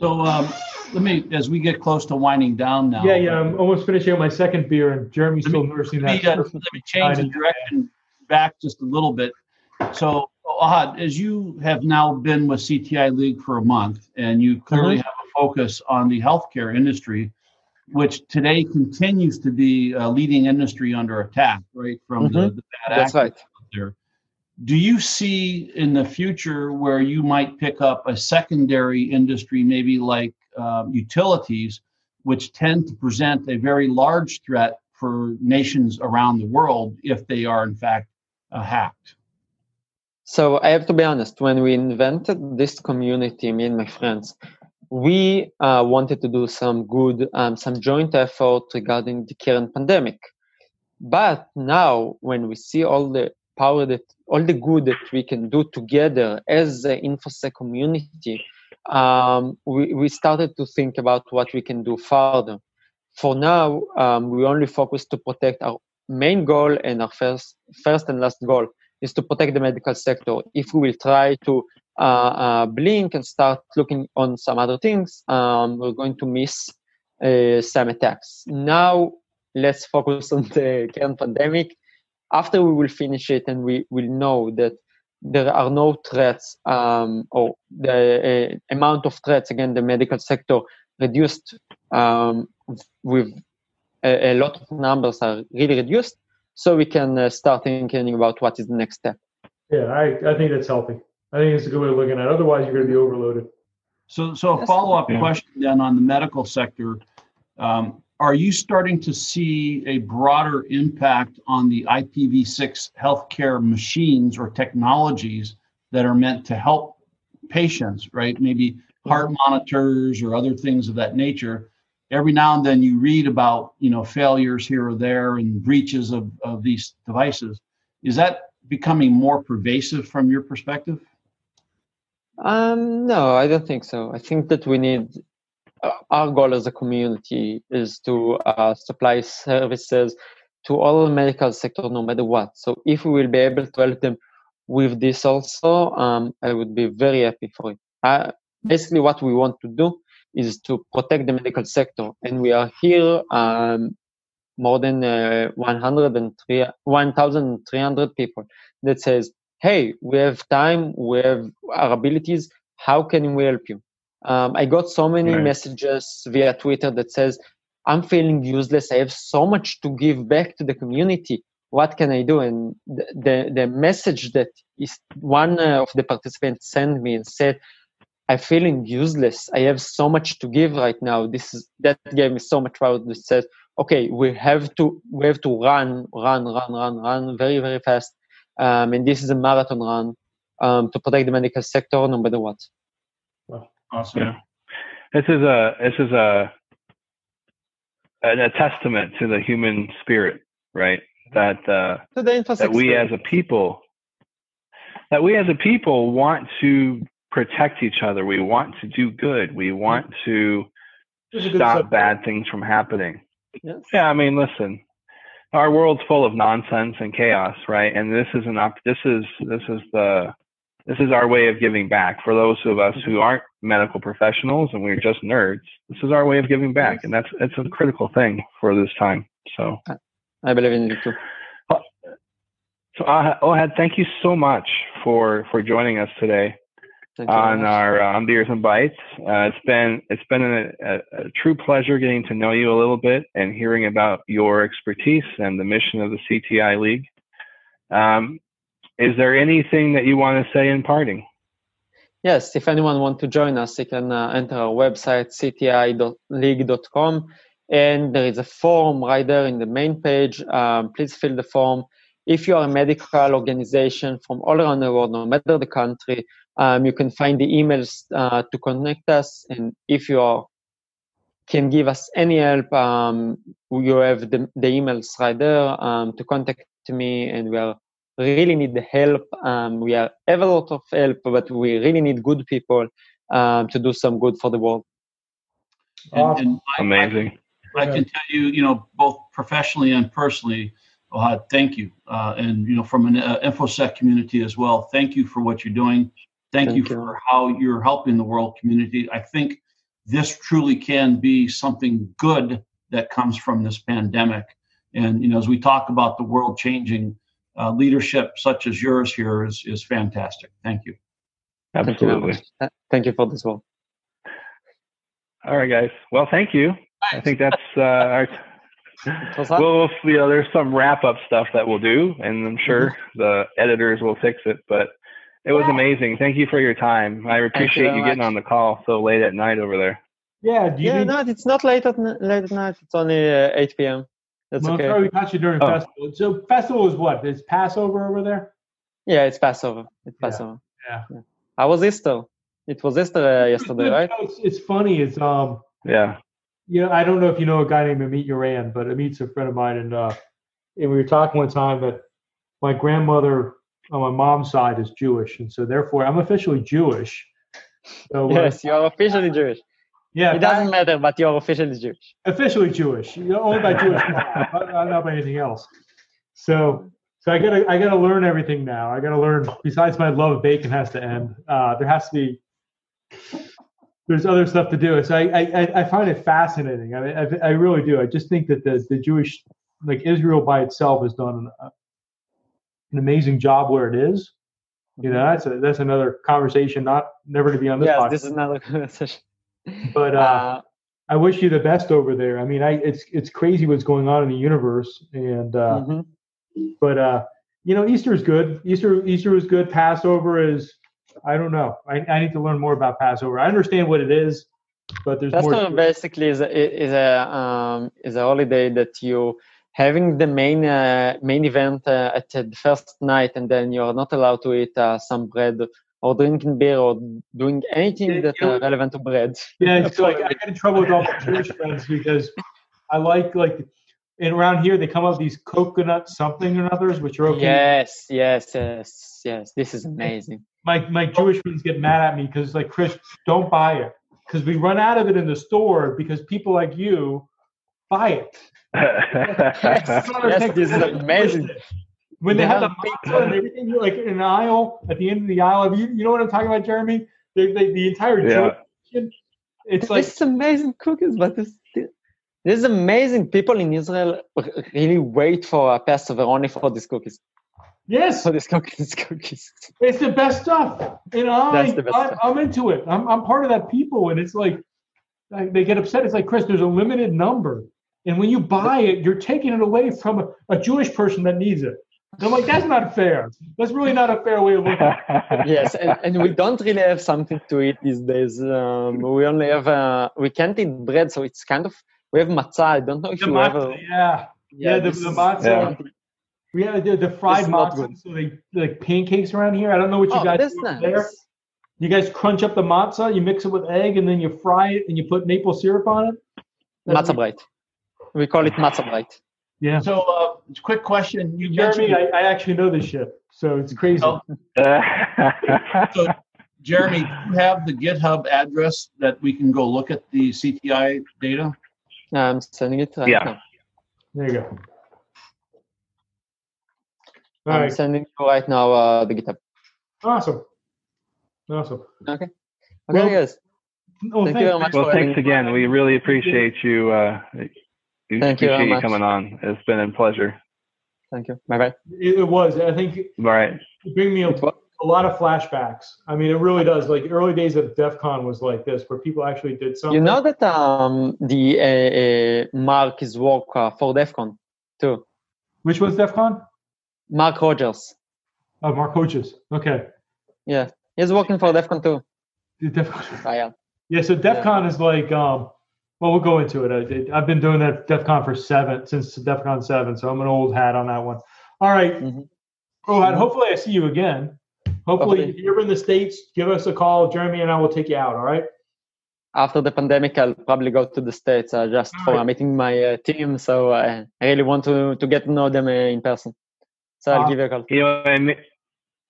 So um, let me, as we get close to winding down now. Yeah, yeah, I'm almost finishing up my second beer, and Jeremy's still nursing that. Me, uh, let me change the direction back just a little bit. So, Ohad, as you have now been with CTI League for a month, and you clearly mm-hmm. have a focus on the healthcare industry, which today continues to be a leading industry under attack, right, from mm-hmm. the, the bad That's right. there. Do you see in the future where you might pick up a secondary industry, maybe like um, utilities, which tend to present a very large threat for nations around the world if they are in fact uh, hacked? So I have to be honest, when we invented this community, me and my friends, we uh, wanted to do some good, um, some joint effort regarding the current pandemic. But now, when we see all the power that, all the good that we can do together as the InfoSec community, um, we, we started to think about what we can do further. For now, um, we only focus to protect our main goal and our first, first and last goal is to protect the medical sector. If we will try to uh, uh, blink and start looking on some other things, um, we're going to miss uh, some attacks. Now, let's focus on the current pandemic. After we will finish it and we will know that there are no threats um, or the uh, amount of threats against the medical sector reduced um, with a, a, lot of numbers are really reduced. So we can uh, start thinking about what is the next step. Yeah I, I think that's healthy. I think it's a good way of looking at it. Otherwise you're going to be overloaded. So so a follow-up yeah. question then on the medical sector. Um, are you starting to see a broader impact on the IPv6 healthcare machines or technologies that are meant to help patients, right? Maybe heart monitors or other things of that nature. Every now and then you read about, you know, failures here or there and breaches of, of these devices. Is that becoming more pervasive from your perspective? Um, no, I don't think so. I think that we need our goal as a community is to uh, supply services to all medical sector no matter what. So if we will be able to help them with this also um, i would be very happy for it. Uh, basically what we want to do is to protect the medical sector and we are here um, more than uh, 1300 people that says hey we have time we have our abilities. How can we help you um, I got so many right. messages via Twitter that says, I'm feeling useless. I have so much to give back to the community. What can I do? And the, the, the message that is one of the participants sent me and said, I'm feeling useless. I have so much to give right now. This is that gave me so much power. That says, okay, we have to we have to run, run, run, run, run very, very fast. Um, and this is a marathon run um, to protect the medical sector, no matter what. Awesome. Yeah. This is a this is a a, a testament to the human spirit, right? That uh, that we as a people that we as a people want to protect each other. We want to do good. We want to stop bad things from happening. Yes. Yeah, I mean, listen, our world's full of nonsense and chaos, right? And this is an op- this is this is the this is our way of giving back for those of us who aren't medical professionals and we're just nerds. This is our way of giving back, and that's it's a critical thing for this time. So I believe in you too. So uh, Ohad, thank you so much for for joining us today on our uh, on Beers and Bites. Uh, it's been it's been a, a, a, true pleasure getting to know you a little bit and hearing about your expertise and the mission of the CTI League. Um, is there anything that you want to say in parting? Yes, if anyone wants to join us, you can uh, enter our website, cti.league.com, and there is a form right there in the main page. Um, please fill the form. If you are a medical organization from all around the world, no matter the country, um, you can find the emails uh, to connect us. And if you are, can give us any help, um, you have the, the emails right there um, to contact me, and we are really need the help. Um, we have a lot of help, but we really need good people um, to do some good for the world. And, and I, Amazing. I, I, can tell you, you know, both professionally and personally, uh, thank you. Uh, and, you know, from an uh, InfoSec community as well, thank you for what you're doing. Thank, thank you, you for how you're helping the world community. I think this truly can be something good that comes from this pandemic. And, you know, as we talk about the world changing, uh, leadership such as yours here is is fantastic. Thank you. Absolutely. Thank you, thank you for this one. All right, guys. Well, thank you. I think that's uh, our well, you know, there's some wrap up stuff that we'll do, and I'm sure mm-hmm. the editors will fix it. But it was amazing. Thank you for your time. I appreciate you, you getting on the call so late at night over there. Yeah, yeah, need... no, it's not late at late at night. It's only uh, 8 p.m. That's well, okay. Sorry, we caught you during oh. festival. So festival is what? Is Passover over there? Yeah, it's Passover. It's Passover. Yeah. yeah. How was Easter? It was Easter uh, yesterday, right? it's, it's funny. It's um. Yeah. You know, I don't know if you know a guy named Amit Yoran, but Amit's a friend of mine, and uh, and we were talking one time that my grandmother on my mom's side is Jewish, and so therefore I'm officially Jewish. So, uh, yes, you're officially Jewish. Yeah, it doesn't matter, but you're officially Jewish. Officially Jewish, you're owned by Jewish, not by anything else. So, so I gotta, I gotta learn everything now. I gotta learn. Besides, my love of bacon has to end. Uh, there has to be. There's other stuff to do. So I, I, I find it fascinating. I mean, I, I really do. I just think that the, the Jewish, like Israel by itself, has done an, an amazing job where it is. You know, that's a, that's another conversation, not never to be on this. Yes, podcast. this is another conversation but uh, uh, I wish you the best over there. I mean, I it's it's crazy what's going on in the universe, and uh, mm-hmm. but uh, you know, Easter is good. Easter Easter is good. Passover is I don't know. I, I need to learn more about Passover. I understand what it is, but there's Passover more. basically is a, is a um, is a holiday that you having the main uh, main event uh, at the first night, and then you are not allowed to eat uh, some bread or drinking beer or doing anything yeah, that's you know, uh, relevant to bread. Yeah, it's like I get in trouble with all my Jewish friends because I like like and around here they come up with these coconut something or others which are okay. Yes, yes, yes, yes. This is amazing. My my Jewish friends get mad at me because like Chris, don't buy it because we run out of it in the store because people like you buy it. yes, yes this is amazing when they, they have, have the pizza and everything, like in an aisle at the end of the aisle. You, you know what I'm talking about, Jeremy? They, they, the entire yeah. Kitchen, it's like it's amazing cookies, but this this is amazing. People in Israel really wait for a Passover only for these cookies. Yes, for these cookies, cookies. It's the best stuff. You know, I, I, am into it. I'm I'm part of that people, and it's like they get upset. It's like Chris, there's a limited number, and when you buy it, you're taking it away from a, a Jewish person that needs it. I'm like, that's not fair. That's really not a fair way of looking. yes, and, and, we don't really have something to eat these days. Um, we only have uh, we can't eat bread, so it's kind of we have matzah. I don't know if the you matzah, ever. Yeah, yeah, yeah the, the matzah. Yeah. We have the, the fried matzah, so they like pancakes around here. I don't know what you oh, guys do nice. there. You guys crunch up the matzah, you mix it with egg, and then you fry it, and you put maple syrup on it. Matzah bread. We call it matzah bread. Yeah. So, uh, quick question. You Jeremy, I, I, actually know this ship, so it's crazy. Oh. so, Jeremy, do you have the GitHub address that we can go look at the CTI data? I'm sending it. Right yeah. Now. There you go. All I'm right. sending you right now uh, the GitHub. Awesome. Awesome. Okay. Okay, well, guys. Oh, Thank you very much. Well, thanks again. We really appreciate you. Uh, we Thank appreciate you, you coming on. It's been a pleasure. Thank you. Bye bye. It, was. I think. All right. It bring me a, a lot of flashbacks. I mean, it really does. Like early days of DEF CON was like this, where people actually did something. You know that um, the uh, uh, Marc is work uh, for DEF CON too. Which was DEF CON? Marc Rogers. Oh, Marc Rogers. Okay. Yeah, he's working for DEF CON too. DEF CON. yeah. Yeah. So DEF CON yeah. is like um, well, we'll go into it. I, have been doing that DEF CON for seven since DEF CON seven, so I'm an old hat on that one. All right. Mm-hmm. Oh, and hopefully I see you again. Hopefully, if you're in the states, give us a call. Jeremy and I will take you out. All right. After the pandemic, I'll probably go to the states uh, just all for right. meeting my uh, team. So uh, I really want to to get to know them uh, in person. So I'll give you a call. You know, and,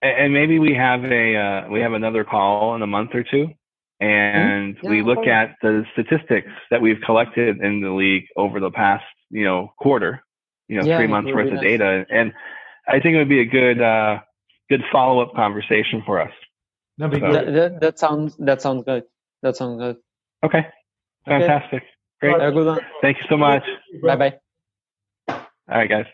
and maybe we have a uh, we have another call in a month or two and mm-hmm. yeah, we look at the statistics that we've collected in the league over the past you know quarter you know yeah, three months worth nice. of data and i think it would be a good uh good follow-up conversation for us That'd so. good. That, that, sounds that sounds good that sounds good okay fantastic okay. great good one. thank you so much bye bye all right guys